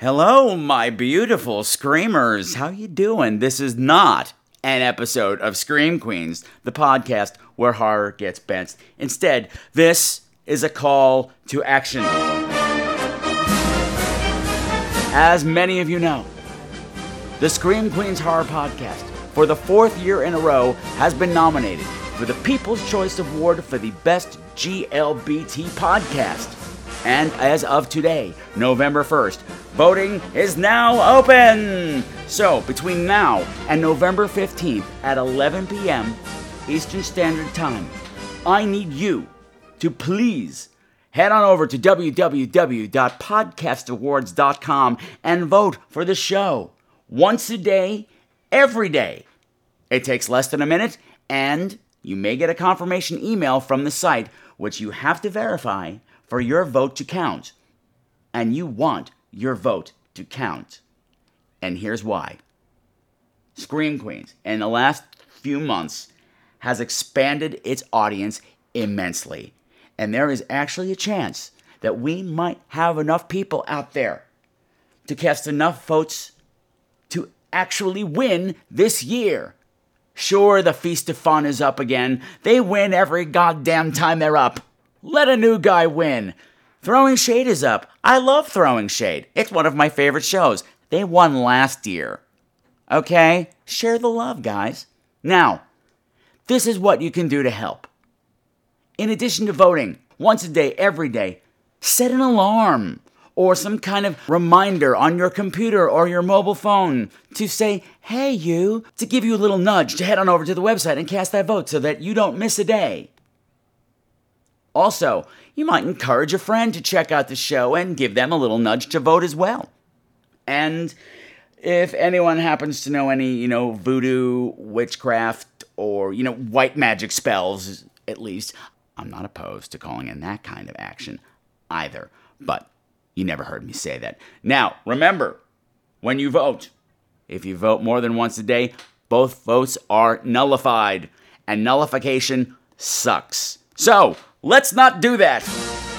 Hello, my beautiful screamers. How you doing? This is not an episode of ScreamQueenz, the podcast where horror gets bent. Instead, this is a call to action. As many of you know, the ScreamQueenz Horror Podcast, for the fourth year in a row, has been nominated for the People's Choice Award for the Best GLBT Podcast. And as of today, November 1st, voting is now open! So, between now and November 15th at 11 p.m. Eastern Standard Time, I need you to please head on over to www.podcastawards.com and vote for the show. Once a day, every day. It takes less than a minute, and you may get a confirmation email from the site, which you have to verify for your vote to count. And you want your vote to count. And here's why ScreamQueenz, in the last few months, has expanded its audience immensely. And there is actually a chance that we might have enough people out there to cast enough votes to actually win this year. Sure, the Feast of Fun is up again. They win every goddamn time they're up. Let a new guy win. Throwing Shade is up. I love Throwing Shade. It's one of my favorite shows. They won last year. Okay? Share the love, guys. Now, this is what you can do to help. In addition to voting once a day, every day, set an alarm or some kind of reminder on your computer or your mobile phone to say, hey, you, to give you a little nudge to head on over to the website and cast that vote so that you don't miss a day. Also, you might encourage a friend to check out the show and give them a little nudge to vote as well. And if anyone happens to know any, you know, voodoo, witchcraft, or, you know, white magic spells, at least, I'm not opposed to calling in that kind of action either. But you never heard me say that. Now, remember, when you vote, if you vote more than once a day, both votes are nullified, and nullification sucks. So, let's not do that.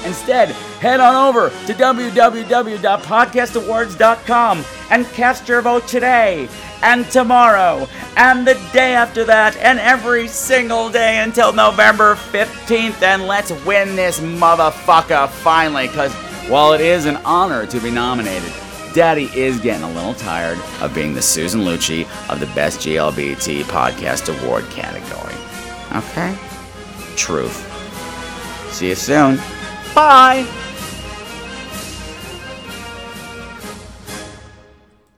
Instead, head on over to www.podcastawards.com and cast your vote today and tomorrow and the day after that and every single day until November 15th and let's win this motherfucker finally cuz while it is an honor to be nominated Daddy is getting a little tired of being the Susan Lucci of the Best GLBT Podcast Award category. Okay? Truth. See you soon. Bye!